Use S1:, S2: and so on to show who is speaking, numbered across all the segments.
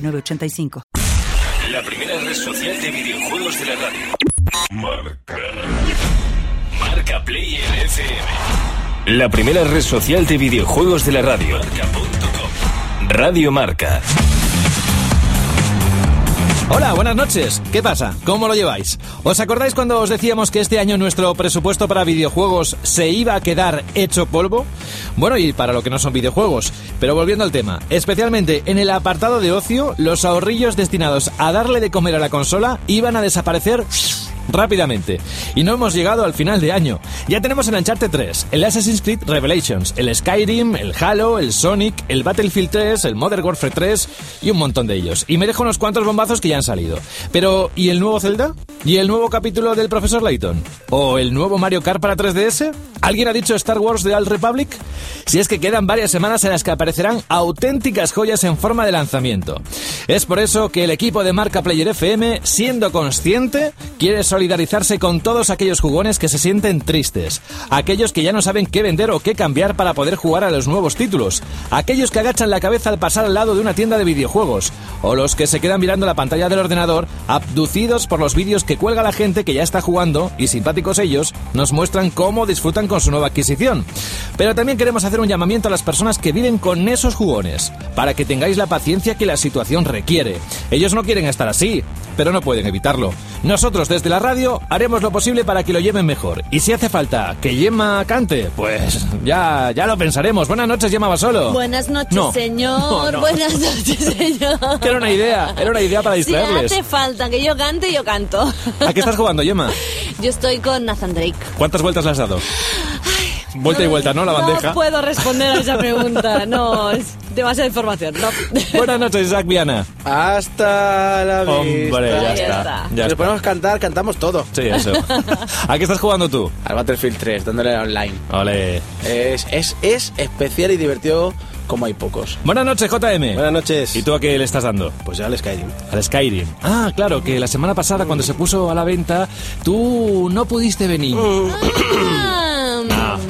S1: 985.
S2: La primera red social de videojuegos de la radio. Marca. Marca Player FM. La primera red social de videojuegos de la radio. Marca.com. Radio Marca.
S3: Hola, buenas noches. ¿Qué pasa? ¿Cómo lo lleváis? ¿Os acordáis cuando os decíamos que este año nuestro presupuesto para videojuegos se iba a quedar hecho polvo? Bueno, y para lo que no son videojuegos. Pero volviendo al tema, especialmente en el apartado de ocio, los ahorrillos destinados a darle de comer a la consola iban a desaparecer rápidamente. Y no hemos llegado al final de año. Ya tenemos el Uncharted 3, el Assassin's Creed Revelations, el Skyrim, el Halo, el Sonic, el Battlefield 3, el Modern Warfare 3 y un montón de ellos. Y me dejo unos cuantos bombazos que ya han salido. Pero, ¿y el nuevo Zelda? ¿Y el nuevo capítulo del Profesor Layton? ¿O el nuevo Mario Kart para 3DS? ¿Alguien ha dicho Star Wars de All Republic? Si es que quedan varias semanas en las que aparecerán auténticas joyas en forma de lanzamiento. Es por eso que el equipo de Marca Player FM, siendo consciente, quiere solidarizarse con todos aquellos jugones que se sienten tristes, aquellos que ya no saben qué vender o qué cambiar para poder jugar a los nuevos títulos, aquellos que agachan la cabeza al pasar al lado de una tienda de videojuegos, o los que se quedan mirando la pantalla del ordenador, abducidos por los vídeos que cuelga la gente que ya está jugando y simpáticos ellos nos muestran cómo disfrutan con su nueva adquisición. Pero también queremos hacer un llamamiento a las personas que viven con esos jugones, para que tengáis la paciencia que la situación requiere. Ellos no quieren estar así, pero no pueden evitarlo. Nosotros desde la radio haremos lo posible para que lo lleven mejor. Y si hace falta que Yema cante, pues ya, ya lo pensaremos. Buenas noches, Yema solo.
S4: Buenas noches,
S3: No.
S4: señor.
S3: No, no.
S4: Buenas noches, señor.
S3: Que era una idea, era una idea para
S4: Si
S3: distraerles.
S4: hace falta que yo cante, yo canto.
S3: ¿A qué estás jugando, Yema?
S4: Yo estoy con Nathan Drake.
S3: ¿Cuántas vueltas le has dado? Vuelta y vuelta, ¿no? La bandeja.
S4: No puedo responder a esa pregunta. No, es demasiada información. No.
S3: Buenas noches, Isaac Viana.
S5: Hasta la vista.
S3: Hombre, ya está.
S4: está.
S3: Ya
S5: Si nos
S3: está.
S5: ponemos a cantar, cantamos todo.
S3: Sí, eso. ¿A qué estás jugando tú?
S5: Al Battlefield 3, dándole online.
S3: Ole.
S5: Es, es, es especial y divertido como hay pocos.
S3: Buenas noches, JM.
S5: Buenas noches.
S3: ¿Y tú a qué le estás dando?
S5: Pues ya al Skyrim.
S3: Al Skyrim. Ah, claro, que la semana pasada cuando se puso a la venta, tú no pudiste venir.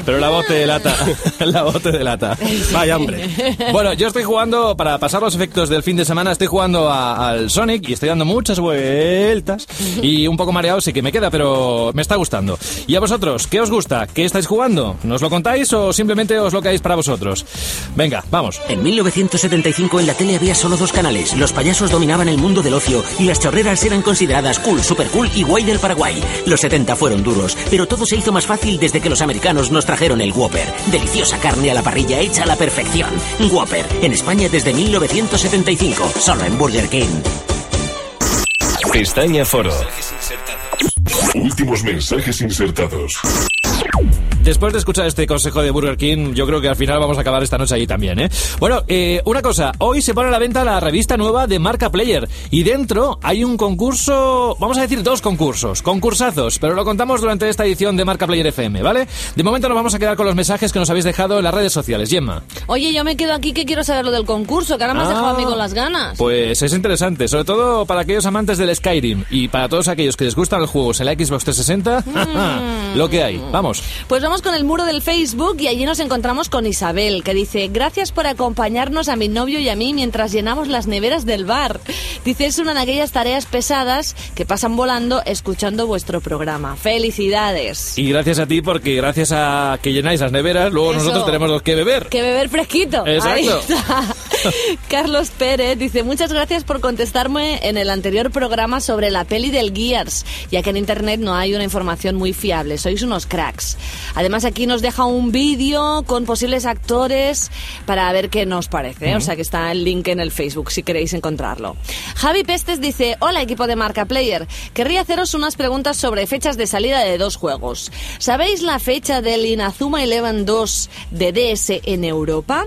S3: Pero la voz te delata. la voz te delata. Vaya hombre. Bueno, yo estoy jugando, para pasar los efectos del fin de semana, estoy jugando a- al Sonic y estoy dando muchas vueltas. Y un poco mareado sí que me queda, pero me está gustando. ¿Y a vosotros? ¿Qué os gusta? ¿Qué estáis jugando? ¿Nos lo contáis o simplemente os lo caéis para vosotros? Venga, vamos.
S6: En 1975 en la tele había solo dos canales. Los payasos dominaban el mundo del ocio y las chorreras eran consideradas cool, super cool y guay del Paraguay. Los 70 fueron duros, pero todo se hizo más fácil desde que los americanos nos trajeron el Whopper. Deliciosa carne a la parrilla hecha a la perfección. Whopper, en España desde 1975, solo en Burger King.
S2: Pestaña Foro.
S7: Últimos mensajes insertados.
S3: Después de escuchar este consejo de Burger King, yo creo que al final vamos a acabar esta noche allí también, ¿eh? Bueno, eh, una cosa, hoy se pone a la venta la revista nueva de Marca Player y dentro hay un concurso, vamos a decir dos concursos, concursazos, pero lo contamos durante esta edición de Marca Player FM, ¿vale? De momento nos vamos a quedar con los mensajes que nos habéis dejado en las redes sociales, Gemma.
S4: Oye, yo me quedo aquí que quiero saber lo del concurso, que ahora me has
S3: Ah.
S4: dejado a mí con las ganas.
S3: Pues es interesante, sobre todo para aquellos amantes del Skyrim y para todos aquellos que les gustan los juegos en la Xbox 360, lo que hay, vamos.
S4: Pues vamos con el muro del Facebook y allí nos encontramos con Isabel, que dice, gracias por acompañarnos a mi novio y a mí mientras llenamos las neveras del bar. Dice, es una de aquellas tareas pesadas que pasan volando escuchando vuestro programa. Felicidades.
S3: Y gracias a ti porque gracias a que llenáis las neveras, luego
S4: Eso.
S3: nosotros tenemos los que beber.
S4: Que beber fresquito.
S3: Exacto.
S4: Carlos Pérez dice, muchas gracias por contestarme en el anterior programa sobre la peli del Gears, ya que en internet no hay una información muy fiable. Sois unos cracks. Además aquí nos deja un vídeo con posibles actores para ver qué nos parece. O sea que está el link en el Facebook si queréis encontrarlo. Javi Pestes dice, hola equipo de Marca Player. Querría haceros unas preguntas sobre fechas de salida de dos juegos. ¿Sabéis la fecha del Inazuma Eleven 2 de DS en Europa?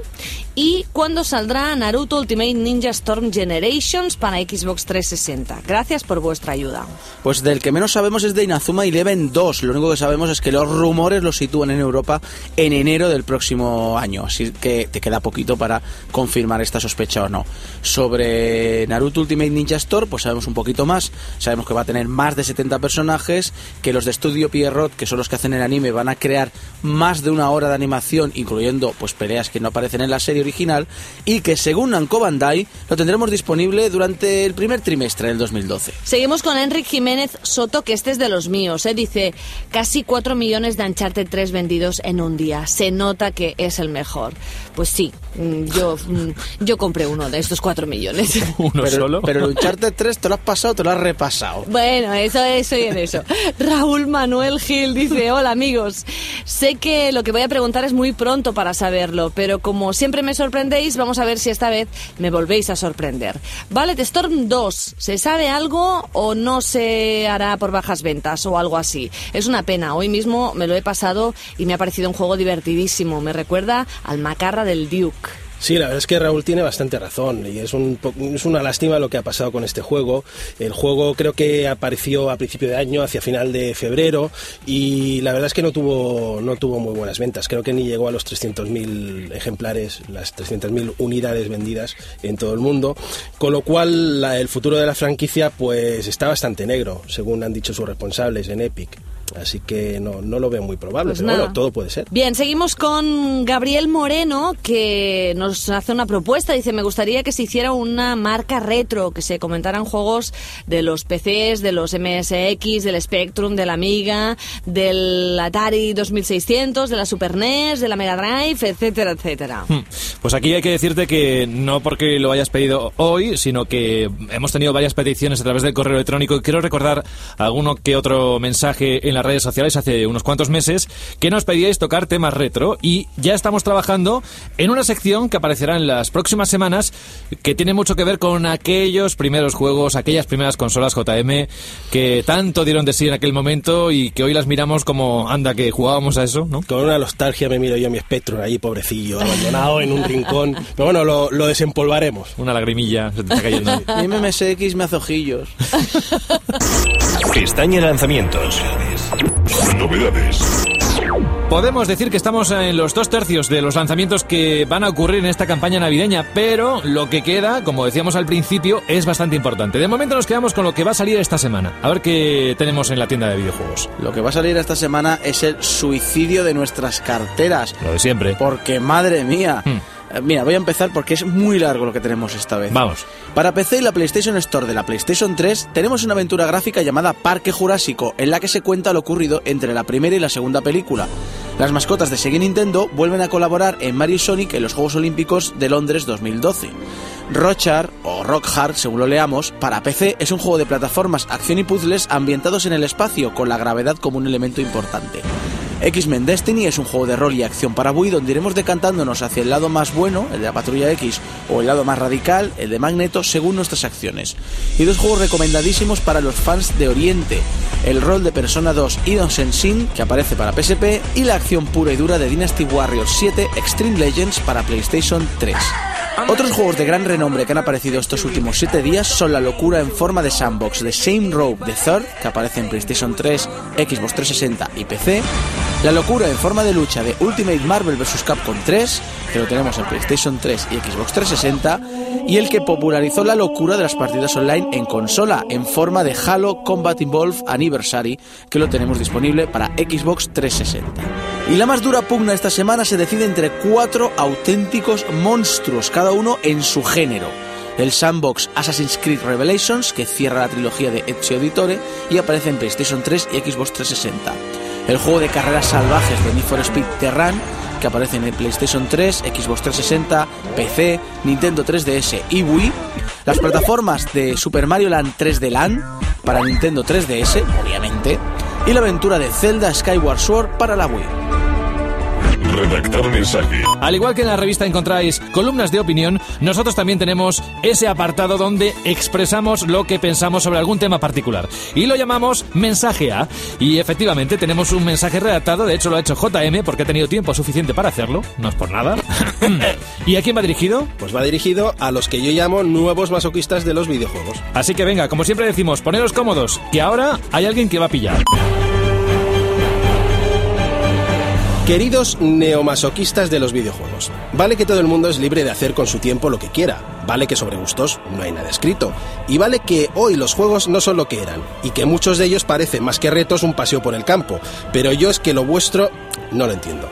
S4: Y cuándo saldrá Naruto Ultimate Ninja Storm Generations para Xbox 360. Gracias por vuestra ayuda.
S5: Pues del que menos sabemos es de Inazuma Eleven 2. Lo único que sabemos es que los rumores los sitúan en Europa en enero del próximo año. Así que te queda poquito para confirmar esta sospecha o no. Sobre Naruto Ultimate Ninja Storm, pues sabemos un poquito más. Sabemos que va a tener más de 70 personajes, que los de Studio Pierrot, que son los que hacen el anime, van a crear más de una hora de animación, incluyendo pues peleas que no aparecen en la serie y que según Namco Bandai lo tendremos disponible durante el primer trimestre del 2012.
S4: Seguimos con Enrique Jiménez Soto, que este es de los míos. ¿eh? Dice, casi 4 millones de Uncharted 3 vendidos en un día. Se nota que es el mejor. Pues sí, yo, mm, yo compré uno de estos 4 millones.
S3: ¿Uno
S5: pero,
S3: solo?
S5: Pero el Uncharted 3 te lo has pasado, te lo has repasado.
S4: Bueno, eso estoy en eso. Raúl Manuel Gil dice, hola amigos, sé que lo que voy a preguntar es muy pronto para saberlo, pero como siempre me sorprendéis, vamos a ver si esta vez me volvéis a sorprender. Ballet Storm 2, ¿se sabe algo o no se hará por bajas ventas o algo así? Es una pena, hoy mismo me lo he pasado y me ha parecido un juego divertidísimo, me recuerda al Macarra del Duke.
S7: Sí, la verdad es que Raúl tiene bastante razón y es, un, una lástima lo que ha pasado con este juego. El juego creo que apareció a principio de año, hacia final de febrero y la verdad es que no tuvo, no tuvo muy buenas ventas. Creo que ni llegó a los 300.000 ejemplares, las 300.000 unidades vendidas en todo el mundo, con lo cual el futuro de la franquicia pues está bastante negro, según han dicho sus responsables en Epic. Así que no, no lo veo muy probable,
S4: Pues
S7: pero
S4: nada.
S7: bueno, todo puede ser.
S4: Bien, seguimos con Gabriel Moreno, que nos hace una propuesta. Dice, me gustaría que se hiciera una marca retro, que se comentaran juegos de los PCs, de los MSX, del Spectrum, de la Amiga, del Atari 2600, de la Super NES, de la Mega Drive, etcétera, etcétera.
S3: Hmm. Pues aquí hay que decirte que no porque lo hayas pedido hoy, sino que hemos tenido varias peticiones a través del correo electrónico y quiero recordar alguno que otro mensaje en las redes sociales hace unos cuantos meses que nos pedíais tocar temas retro y ya estamos trabajando en una sección que aparecerá en las próximas semanas que tiene mucho que ver con aquellos primeros juegos, aquellas primeras consolas JM que tanto dieron de sí en aquel momento y que hoy las miramos como anda que jugábamos a eso, ¿no?
S7: Con una nostalgia me miro yo mi Spectrum ahí, pobrecillo, abandonado en un rincón. Pero bueno, lo, lo desempolvaremos.
S3: Una lagrimilla se te está cayendo.
S5: Mi MMSX me hace ojillos.
S2: Pestaña lanzamientos. Novedades.
S3: Podemos decir que estamos en los dos tercios de los lanzamientos que van a ocurrir en esta campaña navideña, pero lo que queda, como decíamos al principio, es bastante importante. De momento nos quedamos con lo que va a salir esta semana. A ver qué tenemos en la tienda de videojuegos.
S5: Lo que va a salir esta semana es el suicidio de nuestras carteras.
S3: Lo de siempre.
S5: Porque, madre mía.
S3: Hmm.
S5: Eh, Mira, voy a empezar porque es muy largo lo que tenemos esta vez.
S3: Vamos.
S5: Para PC y la PlayStation Store de la PlayStation 3 tenemos una aventura gráfica llamada Parque Jurásico, en la que se cuenta lo ocurrido entre la primera y la segunda película. Las mascotas de Sega y Nintendo vuelven a colaborar en Mario y Sonic en los Juegos Olímpicos de Londres 2012. Rochar, o Rockhard, según lo leamos, para PC es un juego de plataformas, acción y puzzles ambientados en el espacio, con la gravedad como un elemento importante. X-Men Destiny es un juego de rol y acción para Wii donde iremos decantándonos hacia el lado más bueno, el de la Patrulla X, o el lado más radical, el de Magneto, según nuestras acciones. Y dos juegos recomendadísimos para los fans de Oriente, el rol de Persona 2 Innocent Sin, que aparece para PSP, y la acción pura y dura de Dynasty Warriors 7 Extreme Legends para PlayStation 3. Otros juegos de gran renombre que han aparecido estos últimos 7 días son la locura en forma de sandbox de Same Rope The Third, que aparece en PlayStation 3, Xbox 360 y PC, la locura en forma de lucha de Ultimate Marvel vs. Capcom 3, que lo tenemos en PlayStation 3 y Xbox 360, y el que popularizó la locura de las partidas online en consola, en forma de Halo Combat Evolved Anniversary, que lo tenemos disponible para Xbox 360. Y la más dura pugna esta semana se decide entre cuatro auténticos monstruos, cada uno en su género. El sandbox Assassin's Creed Revelations, que cierra la trilogía de Ezio Auditore y aparece en PlayStation 3 y Xbox 360. El juego de carreras salvajes de Need for Speed Terran, que aparece en PlayStation 3, Xbox 360, PC, Nintendo 3DS y Wii. Las plataformas de Super Mario Land 3D Land para Nintendo 3DS, obviamente. Y la aventura de Zelda Skyward Sword para la Wii.
S2: Redactar mensaje.
S3: Al igual que en la revista encontráis columnas de opinión, nosotros también tenemos ese apartado donde expresamos lo que pensamos sobre algún tema particular. Y lo llamamos mensaje A. Y efectivamente tenemos un mensaje redactado, de hecho lo ha hecho JM porque ha tenido tiempo suficiente para hacerlo, no es por nada. ¿Y a quién va dirigido?
S7: Pues va dirigido a los que yo llamo nuevos masoquistas de los videojuegos.
S3: Así que venga, como siempre decimos, poneros cómodos, que ahora hay alguien que va a pillar.
S7: Queridos neomasoquistas de los videojuegos, vale que todo el mundo es libre de hacer con su tiempo lo que quiera, vale que sobre gustos no hay nada escrito, y vale que hoy los juegos no son lo que eran, y que muchos de ellos parecen más que retos un paseo por el campo, pero yo es que lo vuestro no lo entiendo.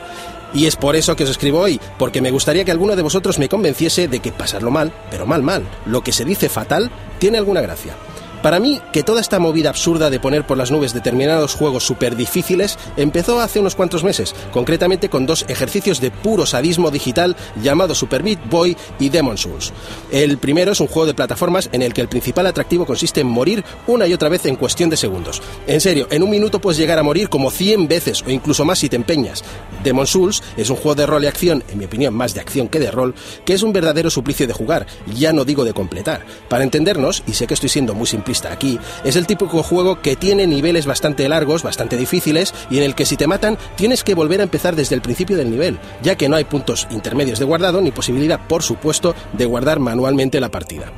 S7: Y es por eso que os escribo hoy, porque me gustaría que alguno de vosotros me convenciese de que pasarlo mal, pero mal mal, lo que se dice fatal, tiene alguna gracia. Para mí, que toda esta movida absurda de poner por las nubes determinados juegos súper difíciles empezó hace unos cuantos meses, concretamente con dos ejercicios de puro sadismo digital llamado Super Meat Boy y Demon Souls. El primero es un juego de plataformas en el que el principal atractivo consiste en morir una y otra vez en cuestión de segundos. En serio, en un minuto puedes llegar a morir como 100 veces o incluso más si te empeñas. Demon Souls es un juego de rol y acción, en mi opinión más de acción que de rol, que es un verdadero suplicio de jugar, ya no digo de completar. Para entendernos, y sé que estoy siendo muy simple aquí, es el típico juego que tiene niveles bastante largos, bastante difíciles, y en el que si te matan tienes que volver a empezar desde el principio del nivel, ya que no hay puntos intermedios de guardado ni posibilidad, por supuesto, de guardar manualmente la partida.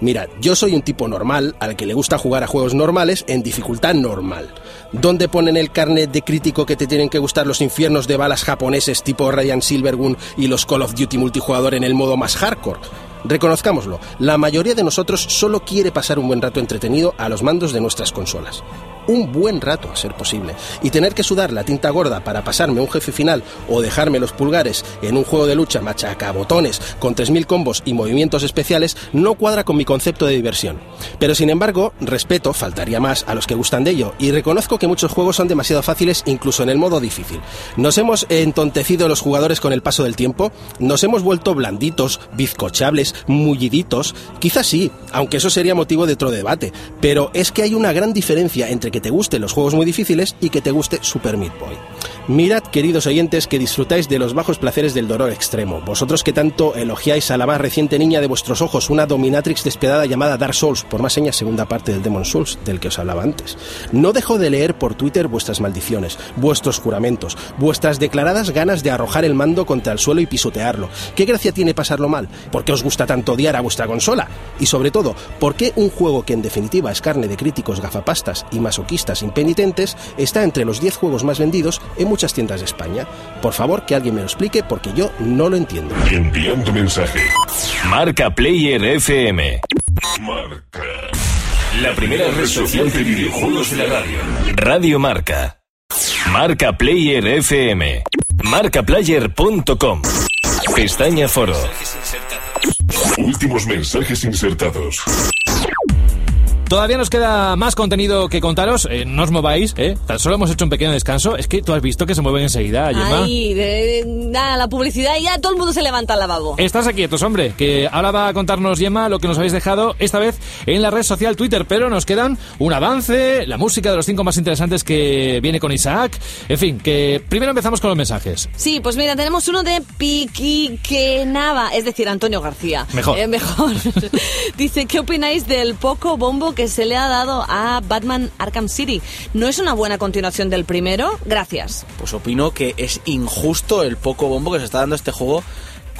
S7: Mirad, yo soy un tipo normal al que le gusta jugar a juegos normales en dificultad normal. ¿Dónde ponen el carnet de crítico que te tienen que gustar los infiernos de balas japoneses tipo Ryan Silvergun y los Call of Duty multijugador en el modo más hardcore? Reconozcámoslo, la mayoría de nosotros solo quiere pasar un buen rato entretenido a los mandos de nuestras consolas un buen rato a ser posible. Y tener que sudar la tinta gorda para pasarme un jefe final o dejarme los pulgares en un juego de lucha machaca botones con 3.000 combos y movimientos especiales no cuadra con mi concepto de diversión. Pero sin embargo, respeto, faltaría más, a los que gustan de ello y reconozco que muchos juegos son demasiado fáciles incluso en el modo difícil. ¿Nos hemos entontecido los jugadores con el paso del tiempo? ¿Nos hemos vuelto blanditos, bizcochables, mulliditos? Quizás sí, aunque eso sería motivo de otro debate, pero es que hay una gran diferencia entre que te gusten los juegos muy difíciles y que te guste Super Meat Boy. Mirad, queridos oyentes, que disfrutáis de los bajos placeres del dolor extremo. Vosotros que tanto elogiáis a la más reciente niña de vuestros ojos, una dominatrix despiadada llamada Dark Souls, por más señas segunda parte del Demon Souls, del que os hablaba antes. No dejo de leer por Twitter vuestras maldiciones, vuestros juramentos, vuestras declaradas ganas de arrojar el mando contra el suelo y pisotearlo. ¿Qué gracia tiene pasarlo mal? ¿Por qué os gusta tanto odiar a vuestra consola? Y sobre todo, ¿por qué un juego que en definitiva es carne de críticos gafapastas y masoquistas impenitentes está entre los 10 juegos más vendidos en muchas tiendas de España. Por favor, que alguien me lo explique porque yo no lo entiendo.
S2: Enviando mensaje. Marca Player FM. Marca. La primera red social de videojuegos de la radio. Radio Marca. Marca Player FM. Marcaplayer.com. Pestaña Foro. Últimos mensajes insertados.
S3: Todavía nos queda más contenido que contaros. Eh, no os mováis, ¿eh? Tan solo hemos hecho un pequeño descanso. Es que tú has visto que se mueven enseguida, Gemma.
S4: Ay, de, nada, la publicidad y ya todo el mundo se levanta al lavabo.
S3: Estás quietos, hombre, que ahora va a contarnos Gemma lo que nos habéis dejado esta vez en la red social Twitter, pero nos quedan un avance, la música de los cinco más interesantes que viene con Isaac. En fin, que primero empezamos con los mensajes.
S4: Sí, pues mira, tenemos uno de Piquiquenava, es decir, Antonio García.
S3: Mejor.
S4: Eh, mejor. Dice, ¿qué opináis del poco bombo que se le ha dado a Batman Arkham City? ¿No es una buena continuación del primero? Gracias.
S5: Pues opino que es injusto el poco bombo que se está dando a este juego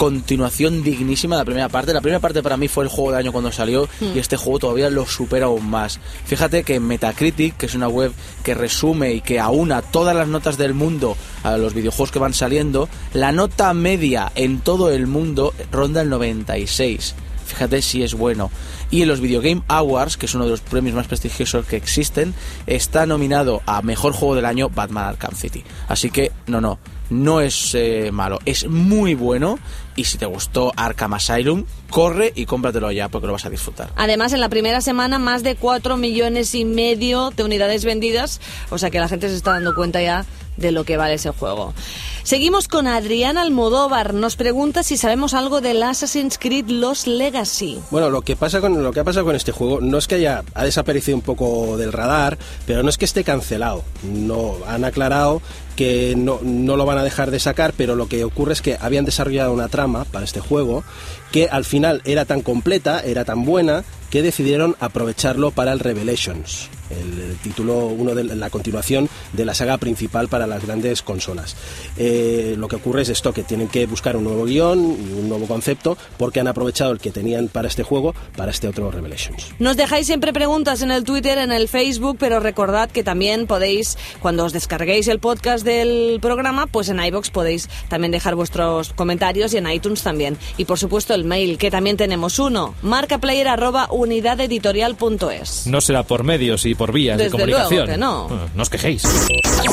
S5: continuación dignísima de la primera parte. La primera parte para mí fue el juego del año cuando salió y este juego todavía lo supera aún más. Fíjate que Metacritic, que es una web que resume y que aúna todas las notas del mundo a los videojuegos que van saliendo, la nota media en todo el mundo ronda el 96. Fíjate si es bueno. Y en los Video Game Awards, que es uno de los premios más prestigiosos que existen, está nominado a Mejor Juego del Año Batman Arkham City. Así que, no, no, no es eh, malo, es muy bueno y si te gustó Arkham Asylum, corre y cómpratelo ya porque lo vas a disfrutar.
S4: Además, en la primera semana más de 4 millones y medio de unidades vendidas, o sea que la gente se está dando cuenta ya de lo que vale ese juego. Seguimos con Adrián Almodóvar. Nos pregunta si sabemos algo del Assassin's Creed Lost Legacy.
S7: Bueno, lo que pasa con lo que ha pasado con este juego no es que haya ha desaparecido un poco del radar, pero no es que esté cancelado. No han aclarado que no, no lo van a dejar de sacar, pero lo que ocurre es que habían desarrollado una trama para este juego que al final era tan completa, era tan buena, que decidieron aprovecharlo para el Revelations, el, título, uno de la continuación de la saga principal para las grandes consolas. Eh, lo que ocurre es esto, que tienen que buscar un nuevo guion y un nuevo concepto, porque han aprovechado el que tenían para este juego, para este otro Revelations.
S4: Nos dejáis siempre preguntas en el Twitter, en el Facebook, pero recordad que también podéis, cuando os descarguéis el podcast del programa, pues en iBox podéis también dejar vuestros comentarios y en iTunes también. Y por supuesto el mail, que también tenemos uno, marcaplayer.unidadeditorial.es.
S3: No será por medios y por vías de
S4: Desde
S3: comunicación.
S4: luego que no.
S3: No os quejéis.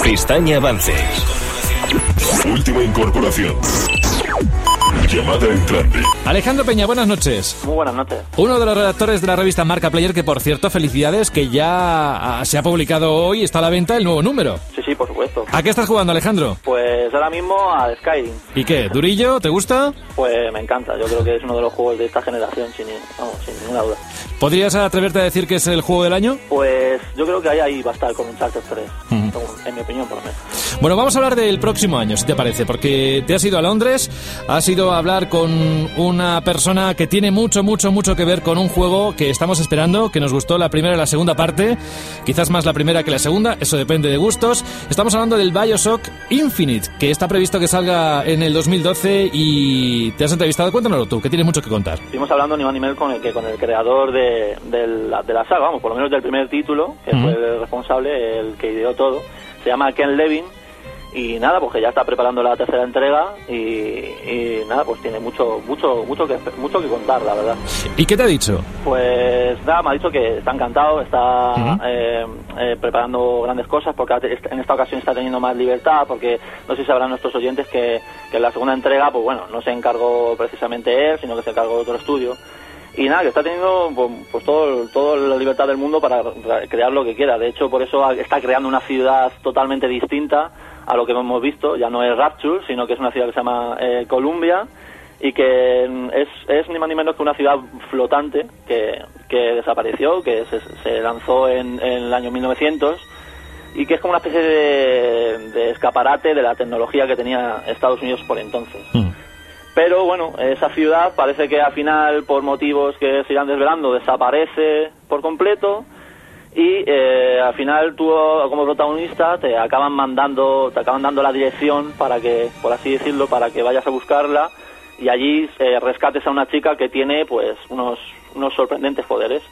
S2: Pestaña Avances.
S8: Última incorporación. Llamada entrante.
S3: Alejandro Peña, buenas noches.
S9: Muy buenas noches.
S3: Uno de los redactores de la revista Marca Player, que por cierto, felicidades, que ya ah, se ha publicado hoy, está a la venta el nuevo número.
S9: Sí, sí, por supuesto.
S3: ¿A qué estás jugando, Alejandro?
S9: Pues ahora mismo a Skyrim.
S3: ¿Y qué? ¿Durillo? ¿Te gusta?
S9: Pues me encanta. Yo creo que es uno de los juegos de esta generación, sin, vamos, sin ninguna duda.
S3: ¿Podrías atreverte a decir que es el juego del año?
S9: Pues yo creo que ahí, ahí va a estar con Uncharted 3.
S3: Ujú.
S9: según- En mi opinión, por lo menos.
S3: Bueno, vamos a hablar del próximo año, si te parece, porque te has ido a Londres, has ido a hablar con una persona que tiene mucho, mucho, mucho que ver con un juego que estamos esperando, que nos gustó la primera y la segunda parte, quizás más la primera que la segunda, eso depende de gustos. Estamos hablando del Bioshock Infinite, que está previsto que salga en el 2012 y te has entrevistado, cuéntanoslo tú, que tienes mucho que contar.
S9: Estuvimos hablando ni más ni menos con el, que con el creador de, de la, de la saga, vamos, por lo menos del primer título, que
S3: Ujú.
S9: fue el responsable, el que ideó todo. Se llama Ken Levin. Y nada, pues que ya está preparando la tercera entrega y, y nada, pues tiene mucho, mucho, mucho que, mucho que contar, la verdad.
S3: ¿Y qué te ha dicho?
S9: Pues nada, me ha dicho que está encantado, está eh, eh, preparando grandes cosas porque en esta ocasión está teniendo más libertad porque no sé si sabrán nuestros oyentes que, que en la segunda entrega, pues bueno, no se encargó precisamente él, sino que se encargó otro estudio. Y nada, que está teniendo pues, pues todo, toda la libertad del mundo para re- crear lo que quiera. De hecho, por eso está creando una ciudad totalmente distinta a lo que hemos visto. Ya no es Rapture, sino que es una ciudad que se llama eh, Columbia y que mm, es, es ni más ni menos que una ciudad flotante que, que desapareció, que se, se lanzó en, en el año 1900 y que es como una especie de, de escaparate de la tecnología que tenía Estados Unidos por entonces. Pero bueno, esa ciudad parece que al final, por motivos que se irán desvelando, desaparece por completo y eh, al final tú como protagonista te acaban mandando, te acaban dando la dirección para que, por así decirlo, para que vayas a buscarla y allí eh, rescates a una chica que tiene pues unos, unos sorprendentes poderes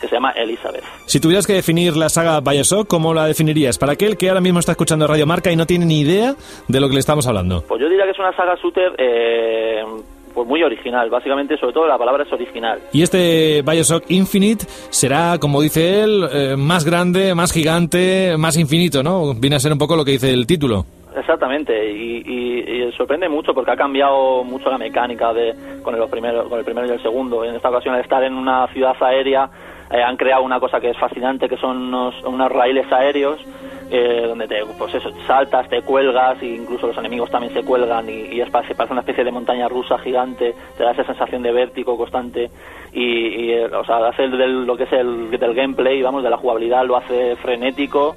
S9: que se llama Elizabeth.
S3: Si tuvieras que definir la saga Bioshock, ¿cómo la definirías? Para aquel que ahora mismo está escuchando Radio Marca y no tiene ni idea de lo que le estamos hablando.
S9: Pues yo diría que es una saga shooter eh, pues muy original, básicamente sobre todo la palabra es original.
S3: Y este Bioshock Infinite será, como dice él, eh, más grande, más gigante, más infinito, ¿no? Viene a ser un poco lo que dice el título.
S9: Exactamente, y, y- y sorprende mucho porque ha cambiado mucho la mecánica de, con, los primeros, con el primero y el segundo. En esta ocasión, al estar en una ciudad aérea, eh, han creado una cosa que es fascinante, que son unos, unos raíles aéreos, eh, donde te, pues eso, saltas, te cuelgas, e incluso los enemigos también se cuelgan, y, y es, se parece una especie de montaña rusa gigante, te da esa sensación de vértigo constante, y, y, eh, o sea, hace del, lo que es el del gameplay, vamos, de la jugabilidad, lo hace frenético,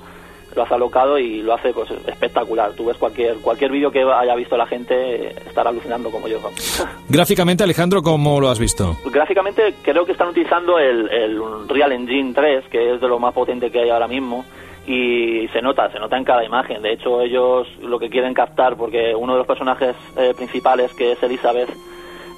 S9: lo hace alocado y lo hace pues espectacular. Tú ves cualquier cualquier vídeo que haya visto la gente estará alucinando como yo.
S3: Gráficamente, Alejandro, ¿cómo lo has visto?
S9: Gráficamente creo que están utilizando el, el Real Engine 3, que es de lo más potente que hay ahora mismo y se nota, se nota en cada imagen. De hecho, ellos lo que quieren captar, porque uno de los personajes eh, principales, que es Elizabeth,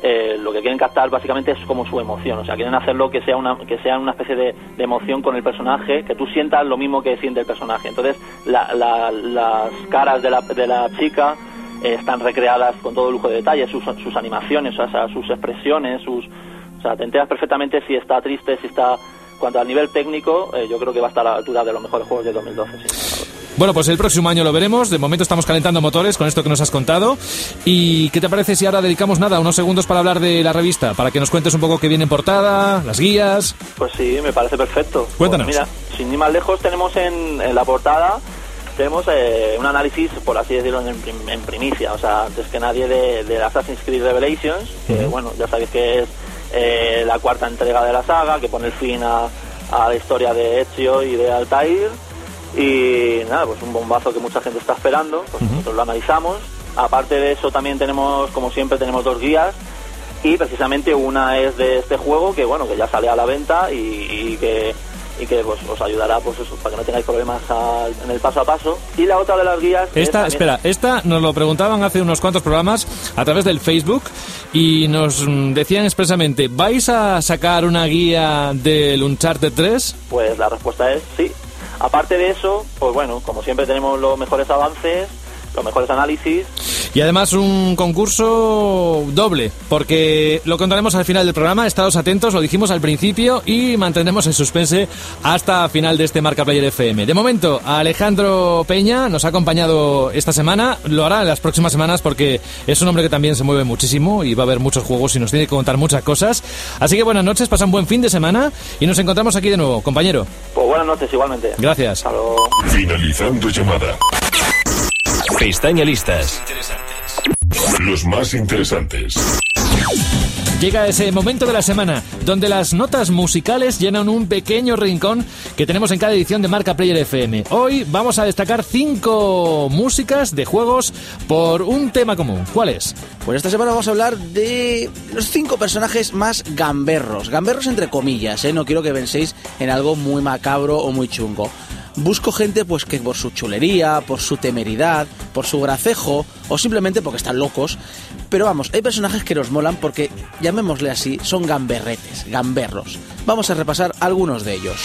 S9: eh, lo que quieren captar básicamente es como su emoción, o sea, quieren hacerlo que sea una que sea una especie de, de emoción con el personaje, que tú sientas lo mismo que siente el personaje. Entonces, la- la- las caras de la, de la chica eh, están recreadas con todo lujo de detalle, sus, sus animaciones, o sea, sus expresiones, sus, o sea, te enteras perfectamente si está triste, si está... Cuanto al nivel técnico, eh, yo creo que va a estar a la altura de los mejores juegos de 2012. sí.
S3: Bueno, pues el próximo año lo veremos. De momento estamos calentando motores con esto que nos has contado. ¿Y qué te parece si ahora dedicamos nada, unos segundos para hablar de la revista? Para que nos cuentes un poco qué viene en portada, las guías.
S9: Pues sí, me parece perfecto.
S3: Cuéntanos.
S9: Pues mira, sin ir más lejos, tenemos en, en la portada tenemos eh, un análisis, por así decirlo, en, prim- en primicia, o sea, antes que nadie de, de Assassin's Creed Revelations, que bueno, ya sabéis que es eh, la cuarta entrega de la saga, que pone el fin a, a la historia de Ezio y de Altair, y nada, pues un bombazo que mucha gente está esperando, pues nosotros lo analizamos. Aparte de eso también tenemos, como siempre, tenemos dos guías, y precisamente una es de este juego que bueno que ya sale a la venta y, y que y que pues, os ayudará pues eso, para que no tengáis problemas en el paso a paso y la otra de las guías es
S3: Esta,
S9: también-
S3: espera, esta nos lo preguntaban hace unos cuantos programas a través del Facebook y nos mm, decían expresamente, ¿vais a sacar una guía del Uncharted 3?
S9: pues la respuesta es sí aparte de eso pues bueno como siempre tenemos los mejores avances los mejores análisis
S3: Y además un concurso doble, porque lo contaremos al final del programa, estados atentos, lo dijimos al principio y mantendremos el suspense hasta final de este Marca Player FM. De momento, Alejandro Peña nos ha acompañado esta semana, lo hará en las próximas semanas porque es un hombre que también se mueve muchísimo y va a haber muchos juegos y nos tiene que contar muchas cosas. Así que buenas noches, pasa un buen fin de semana y nos encontramos aquí de nuevo, compañero.
S9: pues buenas noches igualmente
S3: Gracias.
S9: hasta luego
S8: Finalizando llamada.
S2: Pestaña listas.
S8: Los más interesantes.
S3: Llega ese momento de la semana donde las notas musicales llenan un pequeño rincón que tenemos en cada edición de Marca Player FM. Hoy vamos a destacar cinco músicas de juegos por un tema común. ¿Cuál es?
S5: Pues esta semana vamos a hablar de los cinco personajes más gamberros. Gamberros entre comillas, ¿eh? No quiero que penséis en algo muy macabro o muy chungo. Busco gente pues que por su chulería, por su temeridad, por su gracejo o simplemente porque están locos. Pero vamos, hay personajes que nos molan porque, llamémosle así, son gamberretes, gamberros. Vamos a repasar algunos de ellos.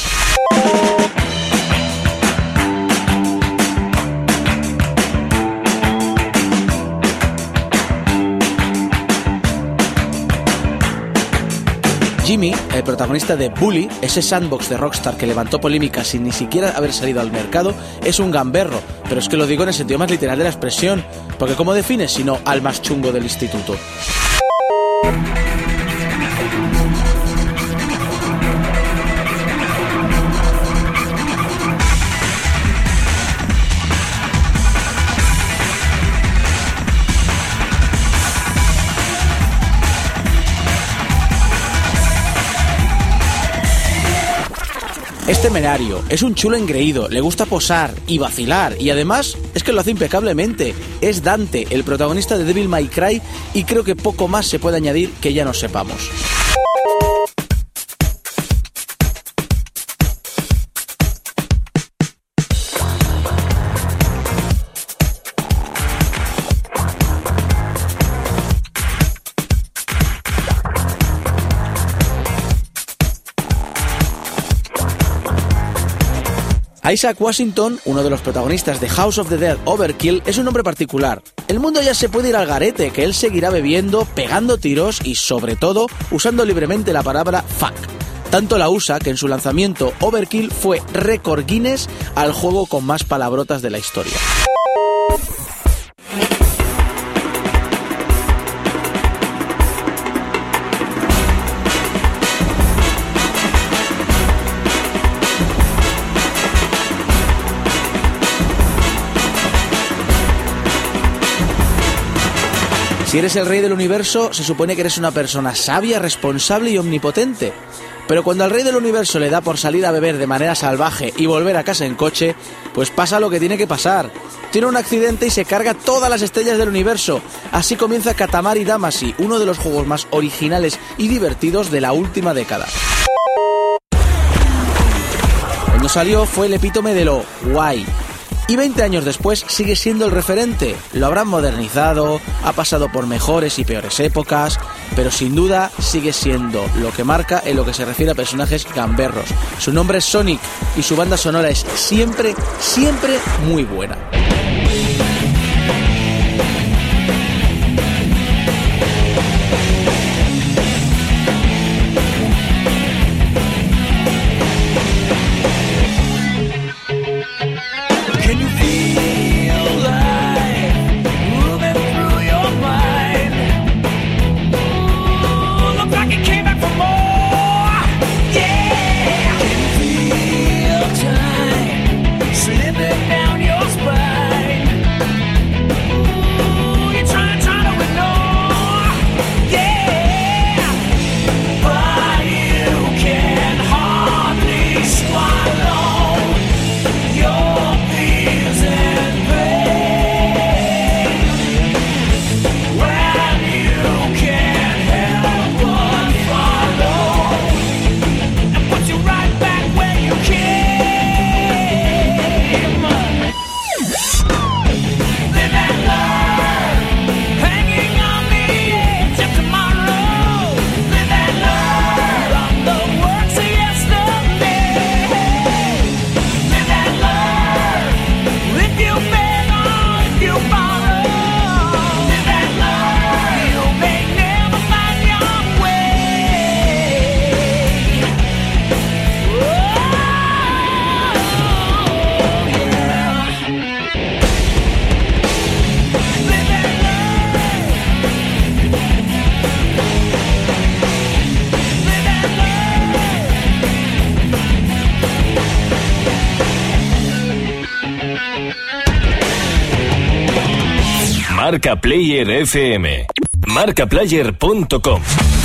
S5: Jimmy, el protagonista de Bully, ese sandbox de Rockstar que levantó polémica sin ni siquiera haber salido al mercado, es un gamberro, pero es que lo digo en el sentido más literal de la expresión, porque ¿cómo defines si no al más chungo del instituto? Es temerario, es un chulo engreído, le gusta posar y vacilar, y además es que lo hace impecablemente. Es Dante, el protagonista de Devil May Cry, y creo que poco más se puede añadir que ya no sepamos. Isaac Washington, uno de los protagonistas de House of the Dead Overkill, es un hombre particular. El mundo ya se puede ir al garete, que él seguirá bebiendo, pegando tiros y, sobre todo, usando libremente la palabra fuck. Tanto la usa que en su lanzamiento Overkill fue récord Guinness al juego con más palabrotas de la historia. Si eres el rey del universo, se supone que eres una persona sabia, responsable y omnipotente. Pero cuando al rey del universo le da por salir a beber de manera salvaje y volver a casa en coche, pues pasa lo que tiene que pasar. Tiene un accidente y se carga todas las estrellas del universo. Así comienza Katamari Damacy, uno de los juegos más originales y divertidos de la última década. Cuando salió fue el epítome de lo guay. Y 20 años después sigue siendo el referente. Lo habrán modernizado, ha pasado por mejores y peores épocas, pero sin duda sigue siendo lo que marca en lo que se refiere a personajes gamberros. Su nombre es Sonic y su banda sonora es siempre, siempre muy buena.
S2: Marca Player FM. Marcaplayer.com.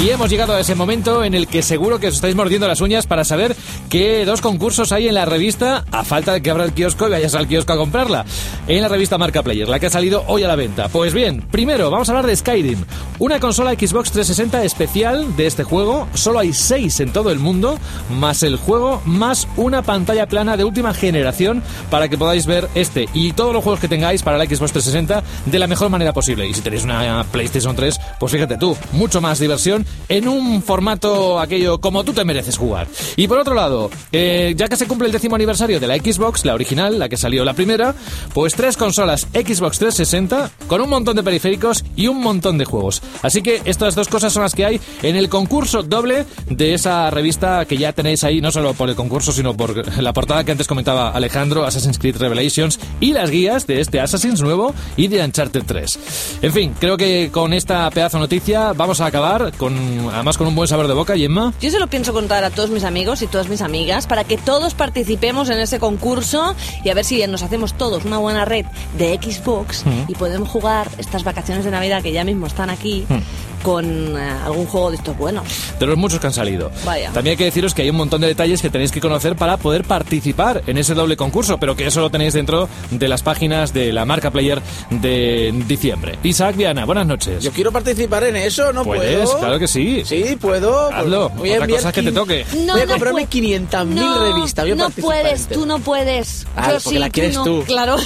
S3: Y hemos llegado a ese momento en el que seguro que os estáis mordiendo las uñas para saber qué dos concursos hay en la revista, a falta de que abra el kiosco y vayas al kiosco a comprarla. En la revista Marca Player, la que ha salido hoy a la venta. Pues bien, primero vamos a hablar de Skyrim, una consola Xbox 360 especial de este juego. Solo hay seis en todo el mundo, más el juego, más una pantalla plana de última generación para que podáis ver este y todos los juegos que tengáis para la Xbox 360 de la mejor manera posible. Y si tenéis una PlayStation 3, pues fíjate tú, mucho más diversión en un formato aquello como tú te mereces jugar. Y por otro lado, eh, ya que se cumple el décimo aniversario de la Xbox, la original, la que salió la primera, pues tres consolas Xbox 360 con un montón de periféricos y un montón de juegos. Así que estas dos cosas son las que hay en el concurso doble de esa revista que ya tenéis ahí, no solo por el concurso, sino por la portada que antes comentaba Alejandro, Assassin's Creed Revelations, y las guías de este Assassin's nuevo y de Uncharted 3. En fin, creo que con esta pedazo noticia vamos a acabar con además con un buen sabor de boca, y Emma.
S4: Yo se lo pienso contar a todos mis amigos y todas mis amigas para que todos participemos en ese concurso y a ver si nos hacemos todos una buena red de Xbox
S3: Mm.
S4: y podemos jugar estas vacaciones de Navidad que ya mismo están aquí
S3: Mm.
S4: Con eh, algún juego de estos buenos.
S3: de los muchos que han salido.
S4: Vaya.
S3: También hay que deciros que hay un montón de detalles que tenéis que conocer para poder participar en ese doble concurso, pero que eso lo tenéis dentro de las páginas de la marca Player de diciembre. Isaac Viana, buenas noches.
S5: Yo quiero participar en eso, ¿no
S3: ¿Puedes?
S5: puedo?
S3: Claro que sí.
S5: Sí, puedo.
S3: Hazlo.
S5: Voy a
S3: Otra cosa es que te toque.
S4: No,
S5: voy a
S4: no
S5: comprarme
S4: puedo.
S5: 500.000
S4: No,
S5: revistas. Voy a
S4: no puedes, tú no puedes.
S5: Ah,
S4: Yo
S5: porque
S4: sí,
S5: la quieres
S4: no.
S5: tú.
S4: Claro.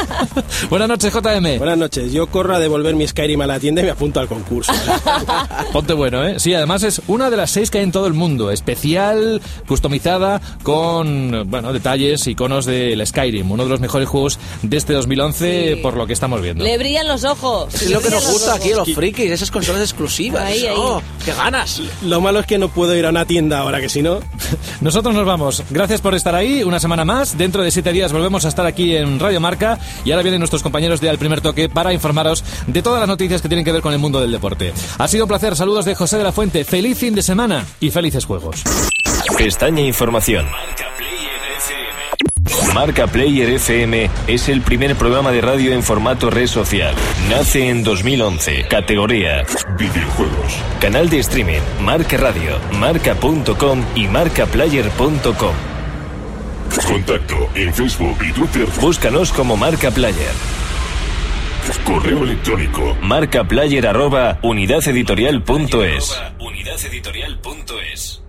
S3: Buenas noches, JM.
S7: Buenas noches, yo corro a devolver mi Skyrim a la tienda y me apunto al concurso.
S3: Ponte bueno, ¿eh? Sí, además es una de las seis que hay en todo el mundo. Especial, customizada, con, bueno, detalles, iconos del Skyrim. Uno de los mejores juegos de este 2011,
S4: Sí.
S3: por lo que estamos viendo.
S4: Le brillan los ojos.
S5: Es lo que nos gusta aquí, los frikis, esas consolas exclusivas.
S4: Ahí, ahí.
S5: Oh, ¡Qué ganas!
S7: Lo malo es que no puedo ir a una tienda ahora, que si no...
S3: Nosotros nos vamos. Gracias por estar ahí. Una semana más. Dentro de siete días volvemos a estar aquí en Radio Marca. Y ahora vienen nuestros compañeros de Al Primer Toque para informaros de todas las noticias que tienen que ver con el mundo del deporte. Ha sido un placer. Saludos de José de la Fuente. Feliz fin de semana y felices juegos.
S2: Pestaña Información. Marca Player FM es el primer programa de radio en formato red social. Nace en 2011. Categoría
S8: Videojuegos.
S2: Canal de streaming Marca Radio, marca.com y marcaplayer.com.
S8: Contacto en Facebook y Twitter.
S2: Búscanos como Marca Player.
S8: Correo electrónico.
S2: Marcaplayer arroba unidadeditorial.es.
S8: Unidadeditorial.es.